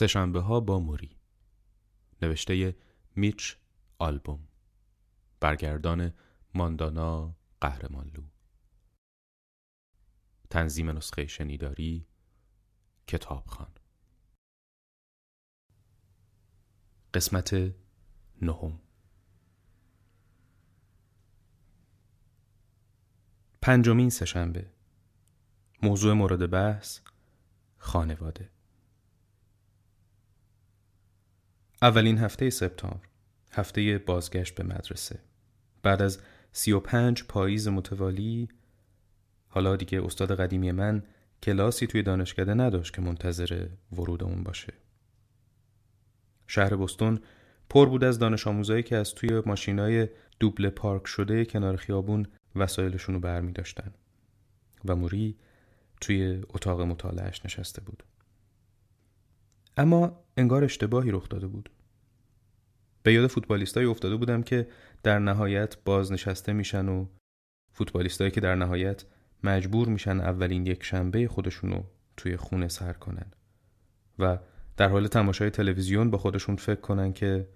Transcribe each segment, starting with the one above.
سشنبه ها با موری. نوشته میچ آلبوم. برگردان ماندانا قهرمانلو. تنظیم نسخه شنیداری کتابخان. قسمت نهم. پنجمین سهشنبه. موضوع مورد بحث خانواده. اولین هفته سپتامبر هفته بازگشت به مدرسه. بعد از سی و پنج پاییز متوالی حالا دیگه استاد قدیمی من کلاسی توی دانشکده نداشت که منتظر ورود اون باشه. شهر بستون پر بود از دانش آموزایی که از توی ماشینای دوبله پارک شده کنار خیابون وسایلشون رو برمی داشتن و موری توی اتاق مطالعهش نشسته بود. اما انگار اشتباهی رخ داده بود. به یاد فوتبالیستایی افتاده بودم که در نهایت بازنشسته میشن و فوتبالیستایی که در نهایت مجبور میشن اولین یک شنبه خودشونو توی خونه سر کنن و در حال تماشای تلویزیون با خودشون فکر کنن که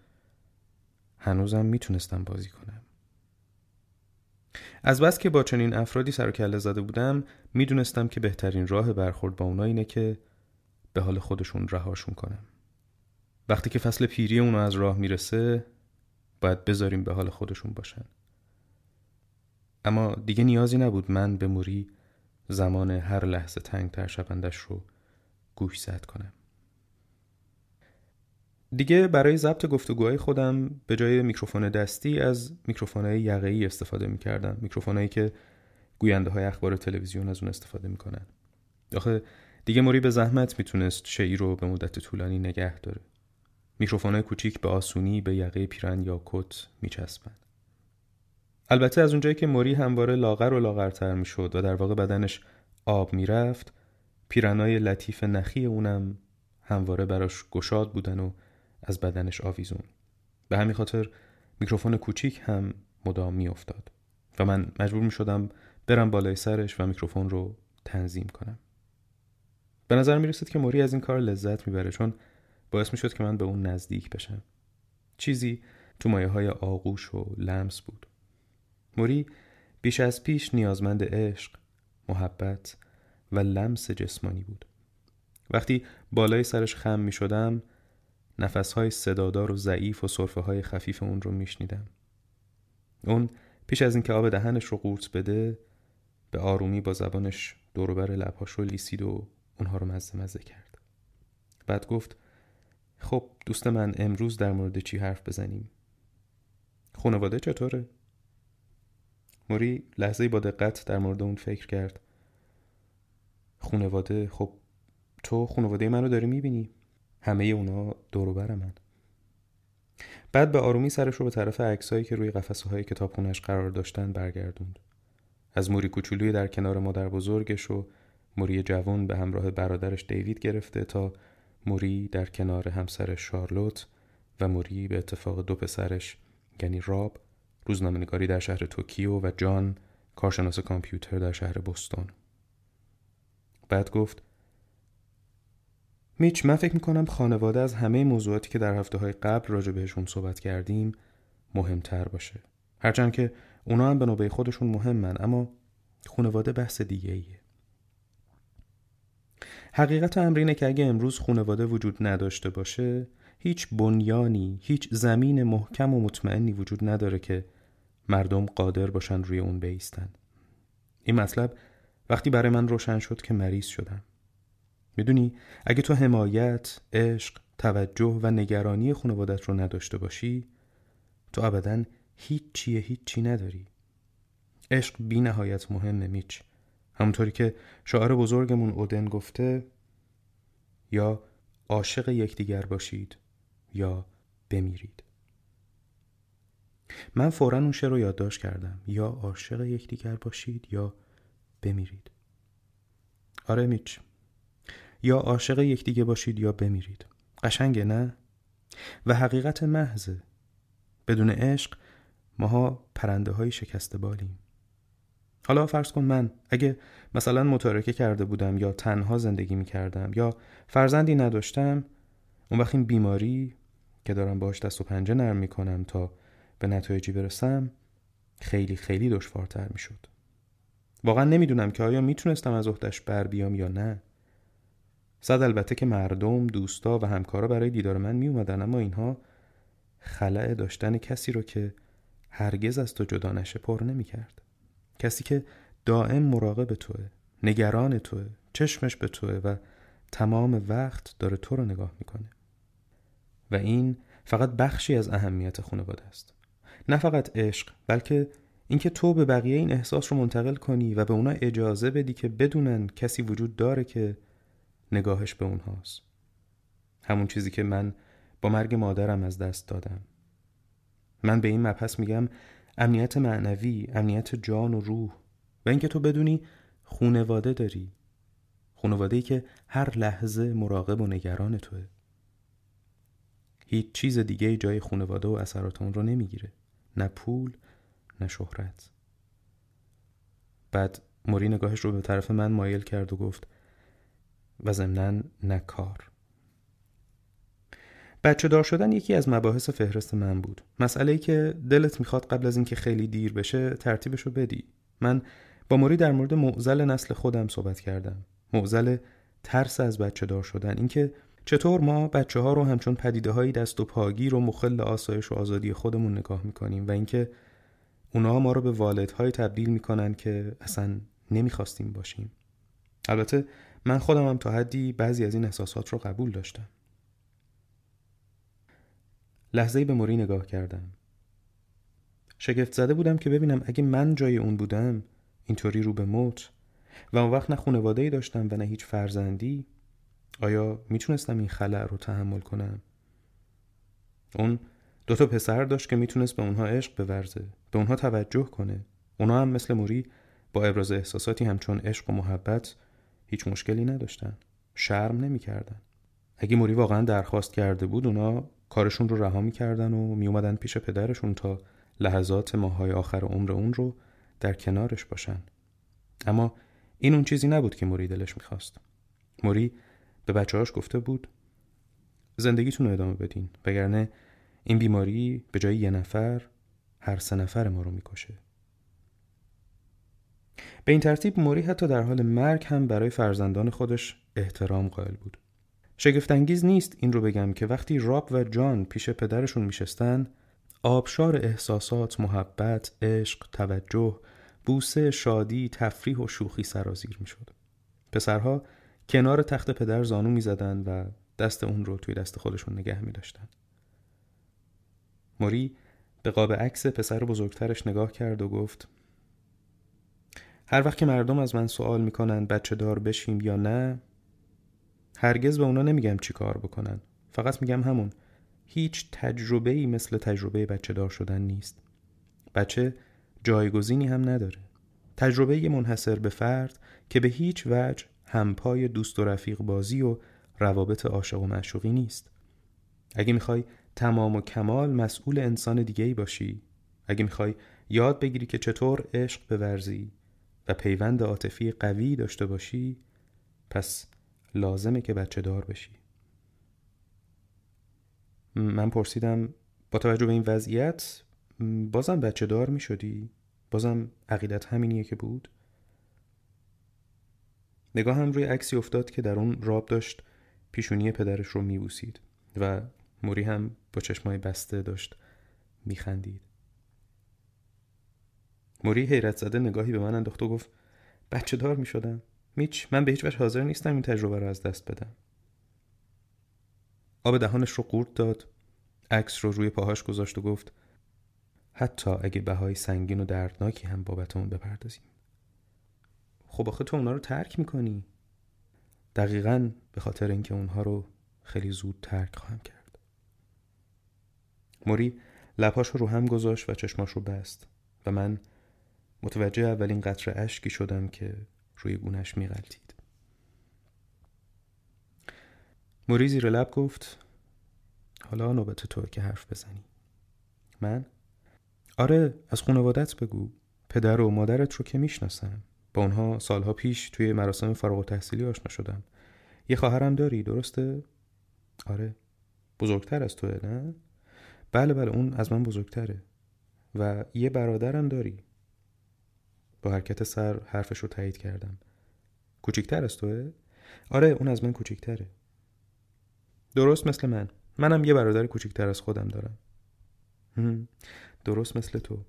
هنوزم می‌تونستم بازی کنم. از بس که با چنین افرادی سر و کله زده بودم می‌دونستم که بهترین راه برخورد با اونا اینه که به حال خودشون رهاشون کنم وقتی که فصل پیری اونو از راه می‌رسه باید بذاریم به حال خودشون باشن. اما دیگه نیازی نبود من به موری زمان هر لحظه تنگ تر شوندش رو گوش زد کنم. دیگه برای ضبط گفتگوهای خودم به جای میکروفون دستی از میکروفونهای یقه‌ای استفاده می‌کردم. میکروفونهایی که گوینده های اخبار تلویزیون از اون استفاده می‌کنن. آخه دیگه موری به زحمت می‌تونست شعی رو به مدت طولانی نگه داره. میکروفونهای کوچیک به آسونی به یقه پیرن یا کت میچسبند. البته از اونجایی که موری همواره لاغر و لاغرتر می‌شد و در واقع بدنش آب می‌رفت پیرنای لطیف نخی اونم همواره براش گشاد بودن و از بدنش آویزون. به همین خاطر میکروفون کوچیک هم مدام میافتاد و من مجبور می شدم برم بالای سرش و میکروفون رو تنظیم کنم. به نظر می رسید که موری از این کار لذت می‌بره چون باعث می شد که من به اون نزدیک بشم. چیزی تو مایه های آغوش و لمس بود. موری بیش از پیش نیازمند عشق محبت و لمس جسمانی بود. وقتی بالای سرش خم می شدم نفس های صدادار و ضعیف و صرفه های خفیف اون رو می شنیدم. اون پیش از اینکه آب دهنش رو قورت بده به آرومی با زبانش دوروبر لبهاش رو لیسید و اونها رو مزه مزه کرد. بعد گفت خب دوست من امروز در مورد چی حرف بزنیم؟ خانواده چطوره؟ موری لحظه با دقت در مورد اون فکر کرد. خانواده خب تو خانواده منو داری می‌بینی. همه اونا دوروبر من. بعد به آرومی سرش رو به طرف عکسایی که روی قفسه های قرار داشتن برگردوند. از موری کوچولوی در کنار مادر بزرگش و موری جوان به همراه برادرش دیوید گرفته تا موری در کنار همسر شارلوت و موری به اتفاق دو پسرش یعنی راب روزنامه‌نگاری در شهر توکیو و جان کارشناس کامپیوتر در شهر بوستون بعد گفت میچ من فکر می‌کنم خانواده از همه موضوعاتی که در هفته های قبل راجع بهشون صحبت کردیم مهمتر باشه. هرچند که اونا هم به نوبه خودشون مهمن اما خانواده بحث دیگه ایه حقیقت امر اینه که اگه امروز خانواده وجود نداشته باشه هیچ بنیانی هیچ زمین محکم و مطمئنی وجود نداره که مردم قادر باشن روی اون بیستن. این مطلب وقتی برای من روشن شد که مریض شدم. می‌دونی اگه تو حمایت، عشق، توجه و نگرانی خانوادت رو نداشته باشی تو ابدا هیچ چیه هیچ چی نداری. عشق بی نهایت مهمه میچ. همونطوری که شاعر بزرگمون اودن گفته یا عاشق یکدیگر باشید یا بمیرید. من فورا اون شعر رو یادداشت کردم. یا عاشق یکدیگر باشید یا بمیرید. آره میچ. یا عاشق یکدیگه باشید یا بمیرید. قشنگه نه؟ و حقیقت محضه. بدون عشق ماها پرنده های شکسته بالیم. حالا فرض کن من اگه مثلا متارکه کرده بودم یا تنها زندگی می کردم یا فرزندی نداشتم اون وقت این بیماری که دارم باش دست و پنجه نرم می کنم تا به نتایجی برسم خیلی خیلی دشوارتر می شد واقعا نمی‌دونم که آیا می‌تونستم از عهدش بر بیام یا نه صد البته که مردم دوستا و همکارا برای دیدار من می اما اینها خلع داشتن کسی رو که هرگز از تو جدا نشه پر نمی کرد. کسی که دائم مراقب توه نگران توه چشمش به توه و تمام وقت داره تو رو نگاه می‌کنه. و این فقط بخشی از اهمیت خانواده است. نه فقط عشق بلکه اینکه تو به بقیه این احساس رو منتقل کنی و به اونا اجازه بدی که بدونن کسی وجود داره که نگاهش به اونهاست. همون چیزی که من با مرگ مادرم از دست دادم. من به این مبحث میگم امنیت معنوی امنیت جان و روح و اینکه تو بدونی خونواده داری. خونواده ای که هر لحظه مراقب و نگران توه. هیچ چیز دیگه جای خونواده و اثرات اون رو نمی‌گیره. نه پول نه شهرت. بعد موری نگاهش رو به طرف من مایل کرد و گفت و ضمنا نه کار. بچه دار شدن یکی از مباحث فهرست من بود. مسئله ای که دلت می‌خواد قبل از اینکه خیلی دیر بشه ترتیبشو بدی. من با موری در مورد معزل نسل خودم صحبت کردم. معزل ترس از بچه دار شدن. اینکه چطور ما بچه ها رو همچون پدیده های دست و پاگیر و مخل آسایش و آزادی خودمون نگاه می‌کنیم و اینکه اونا ما رو به والدهای تبدیل می‌کنن که اصلا نمی‌خواستیم باشیم. البته من خودم هم تا حدی بعضی از این احساسات رو قبول داشتم. لحظه به موری نگاه کردم. شگفت زده بودم که ببینم اگه من جای اون بودم اینطوری رو به موت. و اون وقت نه خانواده ای داشتم و نه هیچ فرزندی. آیا می‌تونستم این خلع رو تحمل کنم؟ اون دو تا پسر داشت که می‌تونست به اونها عشق بورزه به اونها توجه کنه. اونها هم مثل موری با ابراز احساساتی همچون عشق و محبت هیچ مشکلی نداشتن. شرم نمی‌کردن. اگه موری واقعا درخواست کرده بود اونا کارشون رو رها می‌کردن و میومدن پیش پدرشون تا لحظات ماهای آخر عمر اون رو در کنارش باشن. اما این اون چیزی نبود که موری دلش می‌خواست. موری به بچه هاش گفته بود زندگیتون رو ادامه بدین وگرنه این بیماری به جای یه نفر هر سه نفر ما رو می‌کشه. به این ترتیب موری حتی در حال مرگ هم برای فرزندان خودش احترام قائل بود. شگفتانگیز نیست این رو بگم که وقتی راب و جان پیش پدرشون میشستن آبشار احساسات، محبت، عشق، توجه، بوسه، شادی، تفریح و شوخی سرازیر می‌شد. پسرها کنار تخت پدر زانو می‌زدند و دست اون رو توی دست خودشون نگه می داشتن. موری به قاب عکس پسر بزرگترش نگاه کرد و گفت هر وقت که مردم از من سوال می‌کنن بچه دار بشیم یا نه هرگز به اونا نمیگم چی کار بکنن. فقط میگم همون هیچ تجربه ای مثل تجربه بچه دار شدن نیست. بچه جایگزینی هم نداره. تجربه منحصر به فرد که به هیچ وجه همپای دوست و رفیق بازی و روابط عاشق و معشوقی نیست. اگه می‌خوای تمام و کمال مسئول انسان دیگه ای باشی اگه می‌خوای یاد بگیری که چطور عشق بورزی و پیوند عاطفی قوی داشته باشی پس لازمه که بچه دار بشی من پرسیدم با توجه به این وضعیت بازم بچه دار می شدی؟ بازم عقیدت همینیه که بود؟ نگاه هم روی عکسی افتاد که در اون راب داشت پیشونی پدرش رو میبوسید و موری هم با چشمای بسته داشت میخندید موری حیرت زده نگاهی به من انداخت و گفت بچه دار می شدم میچ من به هیچ وجه حاضر نیستم این تجربه رو از دست بدم. آب دهانش رو قورت داد عکس رو روی پاهاش گذاشت و گفت حتی اگه بهای سنگین و دردناکی هم بابت اون بپردازیم. خب آخه تو اونا رو ترک می‌کنی. دقیقا به خاطر اینکه اونها رو خیلی زود ترک خواهم کرد. موری لپاش رو هم گذاشت و چشماش رو بست و من متوجه اولین قطر اشکی شدم که روی گونش میغلطید موری زیر لب گفت حالا نوبت تو که حرف بزنی. من؟ آره از خانوادت بگو. پدر و مادرت رو که می‌شناسم. با اونها سالها پیش توی مراسم فارغ و تحصیلی آشنا شدم. یه خواهرم داری درسته؟ آره. بزرگتر از توه نه؟ بله بله اون از من بزرگتره. و یه برادرم داری. با حرکت سر حرفش رو تایید کردم. کوچیکتر از توه؟ آره اون از من کوچیکتره. درست مثل من. منم یه برادر کوچیکتر از خودم دارم. درست مثل تو.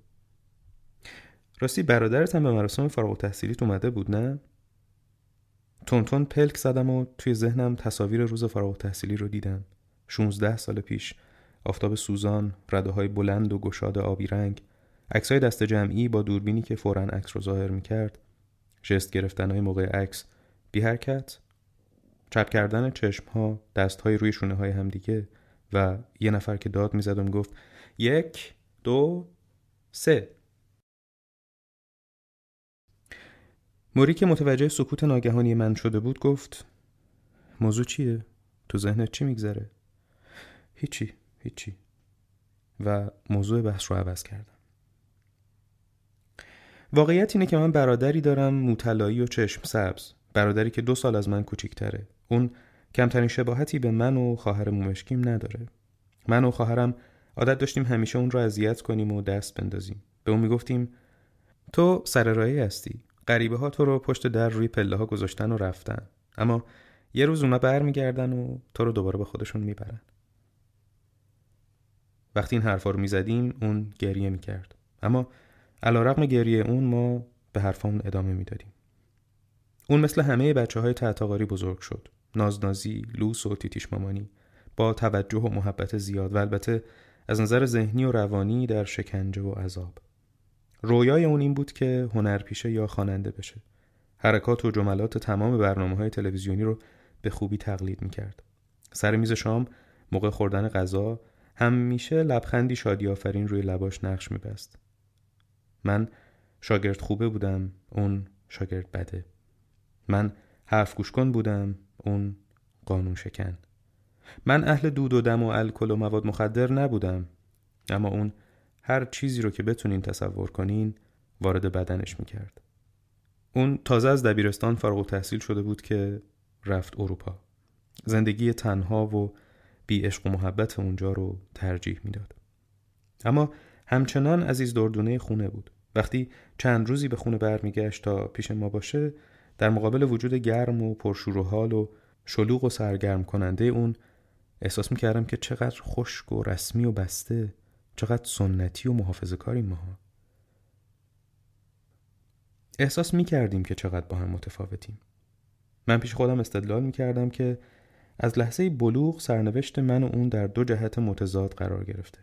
راستی برادرت هم به مراسم فارغ تحصیلیت اومده بود نه؟ تونتون پلک زدم و توی ذهنم تصاویر روز فارغ تحصیلی رو دیدم. 16 سال پیش. آفتاب سوزان رده های بلند و گشاد آبی رنگ. عکسای دست جمعی با دوربینی که فورا عکس رو ظاهر می‌کرد جست گرفتن های موقع عکس بی حرکت چپ کردن چشم ها دست های روی شونه های همدیگه و یه نفر که داد می‌زد و می‌گفت یک دو سه موری که متوجه سکوت ناگهانی من شده بود گفت موضوع چیه؟ تو ذهنت چی میگذره؟ هیچی هیچی و موضوع بحث رو عوض کردم واقعیت اینه که من برادری دارم موطلایی و چشم سبز. برادری که دو سال از من کوچیکتره. اون کمترین شباهتی به من و خواهر مومشکیم نداره. من و خواهرم عادت داشتیم همیشه اون رو اذیت کنیم و دست بندازیم. به اون می‌گفتیم تو سر هستی. غریبه ها تو رو پشت در روی پله ها گذاشتن و رفتن. اما یه روز اونا برمیگردن و تو رو دوباره به خودشون می‌برن. وقتی این حرفا رو می‌زدیم اون گریه می‌کرد. اما علا رقم گریه اون ما به حرفامون ادامه می‌دادیم. اون مثل همه بچه های تحتاقاری بزرگ شد. نازنازی، لوس و تیتیش مامانی. با توجه و محبت زیاد و البته از نظر ذهنی و روانی در شکنجه و عذاب. رویای اون این بود که هنرپیشه یا خواننده بشه. حرکات و جملات تمام برنامه های تلویزیونی رو به خوبی تقلید می‌کرد. سر میز شام موقع خوردن غذا همیشه لبخندی شادی آفرین روی لباش نقش میبست. من شاگرد خوبه بودم اون شاگرد بده. من حرف گوش کن بودم اون قانون شکن. من اهل دود و دم و الکل و مواد مخدر نبودم اما اون هر چیزی رو که بتونین تصور کنین وارد بدنش می‌کرد. اون تازه از دبیرستان فارغ تحصیل شده بود که رفت اروپا. زندگی تنها و بی عشق و محبت اونجا رو ترجیح می‌داد. اما همچنان عزیز دردونه خونه بود. وقتی چند روزی به خونه برمیگشت تا پیش ما باشه در مقابل وجود گرم و پرشور و حال و شلوغ و سرگرم کننده اون احساس می‌کردم که چقدر خشک و رسمی و بسته چقدر سنتی و محافظه کاری ماها. احساس می‌کردیم که چقدر با هم متفاوتیم. من پیش خودم استدلال می‌کردم که از لحظه بلوغ سرنوشت من و اون در دو جهت متضاد قرار گرفته.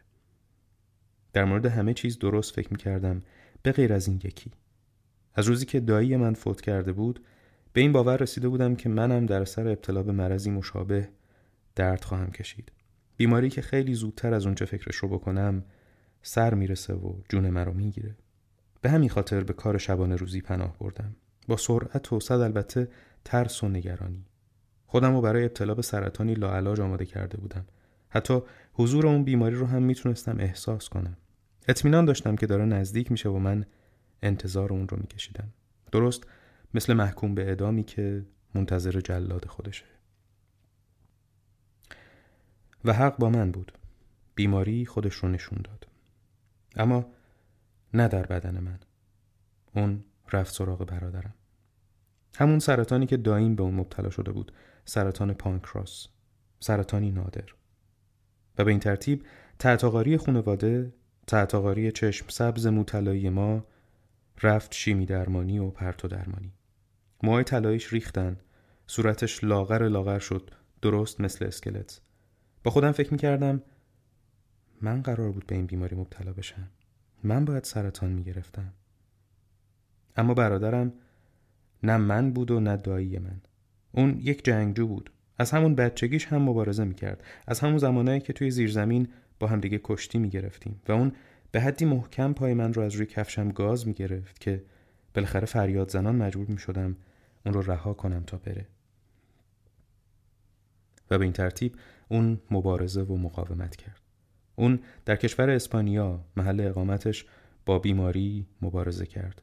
در مورد همه چیز درست فکر می‌کردم به غیر از این یکی. از روزی که دایی من فوت کرده بود به این باور رسیده بودم که منم در سر ابتلا به مرضی مشابه درد خواهم کشید. بیماری که خیلی زودتر از اونچه فکرش رو بکنم سر می‌رسه و جون مرا می‌گیره. به همین خاطر به کار شبانه روزی پناه بردم. با سرعت و صد البته ترس و نگرانی. خودم رو برای ابتلا به سرطانی لاعلاج آماده کرده بودم. حتی حضور اون بیماری رو هم می‌تونستم احساس کنم. اطمینان داشتم که داره نزدیک میشه و من انتظار اون رو میکشیدم. درست مثل محکوم به اعدامی که منتظر جلاد خودشه. و حق با من بود. بیماری خودش رو نشون داد. اما نه در بدن من. اون رفت سراغ برادرم. همون سرطانی که دایم به اون مبتلا شده بود. سرطان پانکراس سرطانی نادر. و به این ترتیب تعتاقاری خانواده تعتاقاری چشم سبز موطلایی ما رفت شیمی درمانی و پرتو درمانی. موهای طلاییش ریختن. صورتش لاغر لاغر شد. درست مثل اسکلت. با خودم فکر می‌کردم من قرار بود به این بیماری مبتلا بشم. من باید سرطان می‌گرفتم. اما برادرم نه من بود و نه دایی من. اون یک جنگجو بود. از همون بچگیش هم مبارزه می‌کرد. از همون زمانهایی که توی زیرزمین همدیگه کشتی می‌گرفتیم و اون به حدی محکم پای من رو از روی کفشم گاز می‌گرفت که بالاخره فریاد زنان مجبور می‌شدم اون رو رها کنم تا بره. و به این ترتیب اون مبارزه و مقاومت کرد. اون در کشور اسپانیا محل اقامتش با بیماری مبارزه کرد.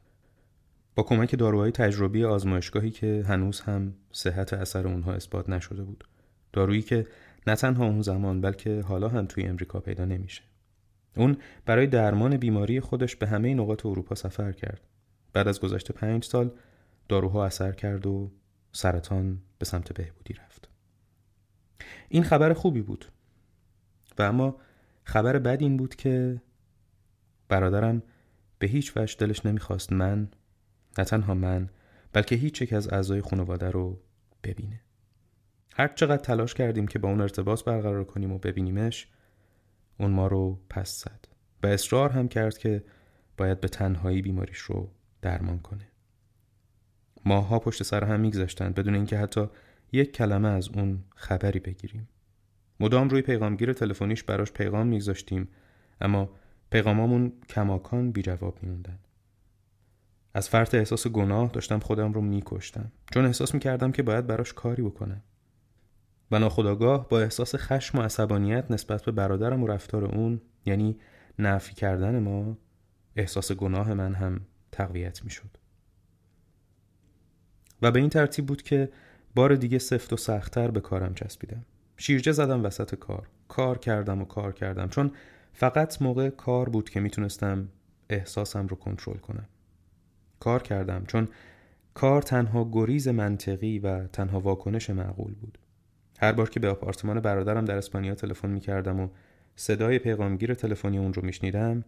با کمک داروهای تجربی آزمایشگاهی که هنوز هم صحت اثر اونها اثبات نشده بود. دارویی که نه تنها اون زمان بلکه حالا هم توی امریکا پیدا نمیشه. اون برای درمان بیماری خودش به همه نقاط اروپا سفر کرد. بعد از گذشت پنج سال داروها اثر کرد و سرطان به سمت بهبودی رفت. این خبر خوبی بود. و اما خبر بد این بود که برادرم به هیچ وجه دلش نمی‌خواست من نه تنها من بلکه هیچ یک از اعضای خانواده رو ببینه. هر چقدر تلاش کردیم که با اون ارتباط برقرار کنیم و ببینیمش اون ما رو پس زد و اصرار هم کرد که باید به تنهایی بیماریش رو درمان کنه. ماها پشت سر هم میگذاشتن بدون اینکه حتی یک کلمه از اون خبری بگیریم. مدام روی پیغامگیر تلفنیش براش پیغام میگذاشتیم اما پیغامامون کماکان بی جواب میموندن. از فرط احساس گناه داشتم خودم رو میکشتم چون احساس می‌کردم که باید براش کاری بکنم. و ناخداگاه با احساس خشم و عصبانیت نسبت به برادرم و رفتار اون یعنی نفی کردن ما احساس گناه من هم تقویت می‌شد. و به این ترتیب بود که بار دیگه سفت و سختتر به کارم چسبیدم. شیرجه زدم وسط کار. کار کردم و کار کردم. چون فقط موقع کار بود که می‌تونستم احساسم رو کنترل کنم. کار کردم. چون کار تنها گریز منطقی و تنها واکنش معقول بود. هر بار که به آپارتمان برادرم در اسپانیا تلفن می‌کردم و صدای پیغامگیر تلفنی اون رو میشنیدم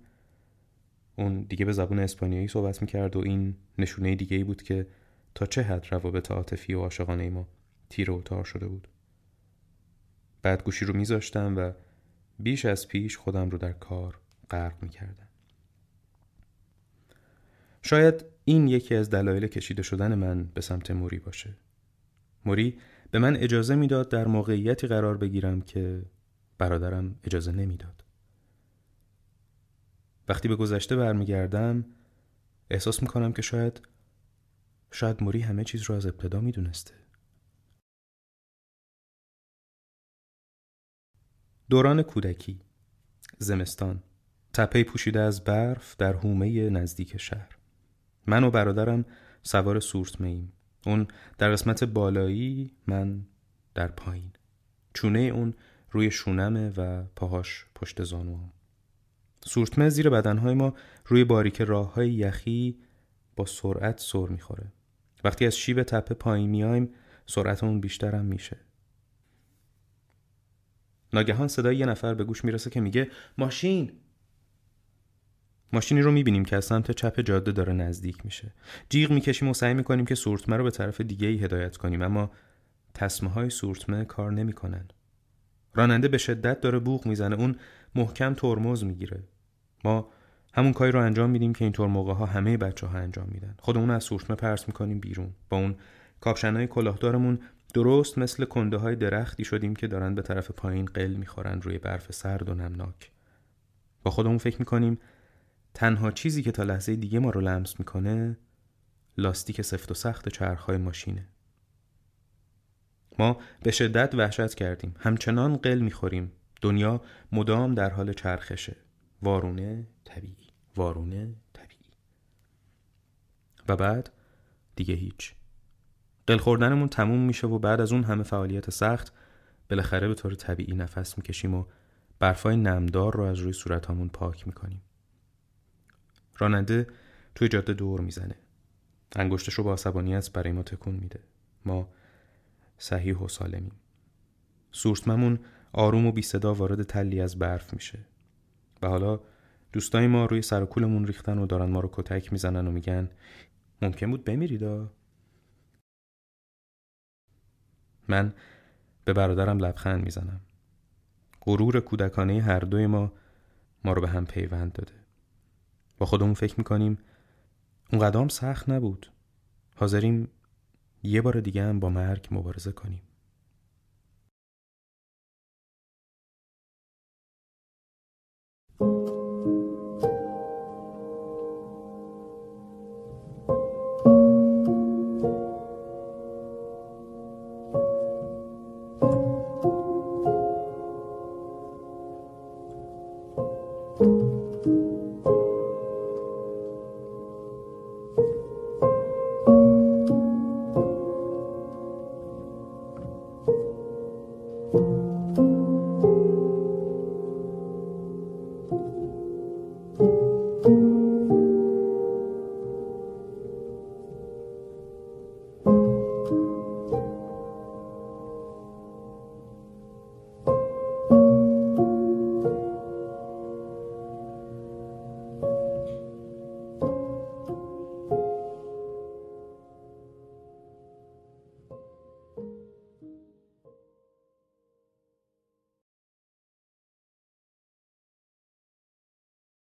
اون دیگه به زبون اسپانیایی صحبت می‌کرد و این نشونه دیگه ای بود که تا چه حد روابط عاطفی و عاشقانه ما تیر و تار شده بود. بعد گوشی رو میذاشتم و بیش از پیش خودم رو در کار غرق می‌کردم. شاید این یکی از دلایل کشیده شدن من به سمت موری باشه. موری به من اجازه می‌داد در موقعیتی قرار بگیرم که برادرم اجازه نمی‌داد. وقتی به گذشته برمیگردم احساس می‌کنم که شاید شاید موری همه چیز رو از ابتدا می‌دونسته. دوران کودکی زمستان تپه پوشیده از برف در حومه نزدیک شهر. من و برادرم سوار سورت میم اون در قسمت بالایی من در پایین. چونه اون روی شونمه و پاهاش پشت زانوام. سورتمه زیر بدنهای ما روی باریک راه های یخی با سرعت سر می‌خوره. وقتی از شیب تپه پایین میایم سرعتمون بیشترم میشه. ناگهان صدای یه نفر به گوش می‌رسه که میگه ماشین! ماشینی رو می‌بینیم که از سمت چپ جاده داره نزدیک میشه. جیغ می‌کشیم و سعی می‌کنیم که سورتمه رو به طرف دیگه ای هدایت کنیم اما تصمه های سورتمه کار نمی‌کنن. راننده به شدت داره بوغ می‌زنه اون محکم ترمز می‌گیره. ما همون کاری رو انجام میدیم که اینطور موقع ها همه بچه ها انجام میدن. خودمون از سورتمه پرس می‌کنیم بیرون. با اون کاپشنهای کلاهدارمون درست مثل کنده های درختی شدیم که دارن به طرف پایین قل می‌خورن روی برف سرد و نمناک. با خودمون فکر می‌کنیم تنها چیزی که تا لحظه دیگه ما رو لمس می‌کنه لاستیک سفت و سخت چرخهای ماشینه. ما به شدت وحشت کردیم. همچنان قل می‌خوریم. دنیا مدام در حال چرخشه. وارونه طبیعی. وارونه طبیعی. و بعد؟ دیگه هیچ. قل خوردنمون تموم میشه و بعد از اون همه فعالیت سخت بالاخره به طور طبیعی نفس می‌کشیم و برفای نمدار رو از روی صورتامون پاک می‌کنیم. راننده توی جاده دور می‌زنه. انگشتش رو با عصبانیت برای ما تکون میده. ما صحیح و سالمیم. سورسممون آروم و بی صدا وارد تلی از برف میشه. و حالا دوستای ما روی سر کولمون ریختن و دارن ما رو کتک می‌زنن و میگن ممکن بود بمیریدا من به برادرم لبخند می‌زنم. غرور کودکانه هر دوی ما ما رو به هم پیوند داده. خودمون فکر می‌کنیم. اون قدام سخت نبود. حاضریم یه بار دیگه هم با مرگ مبارزه کنیم.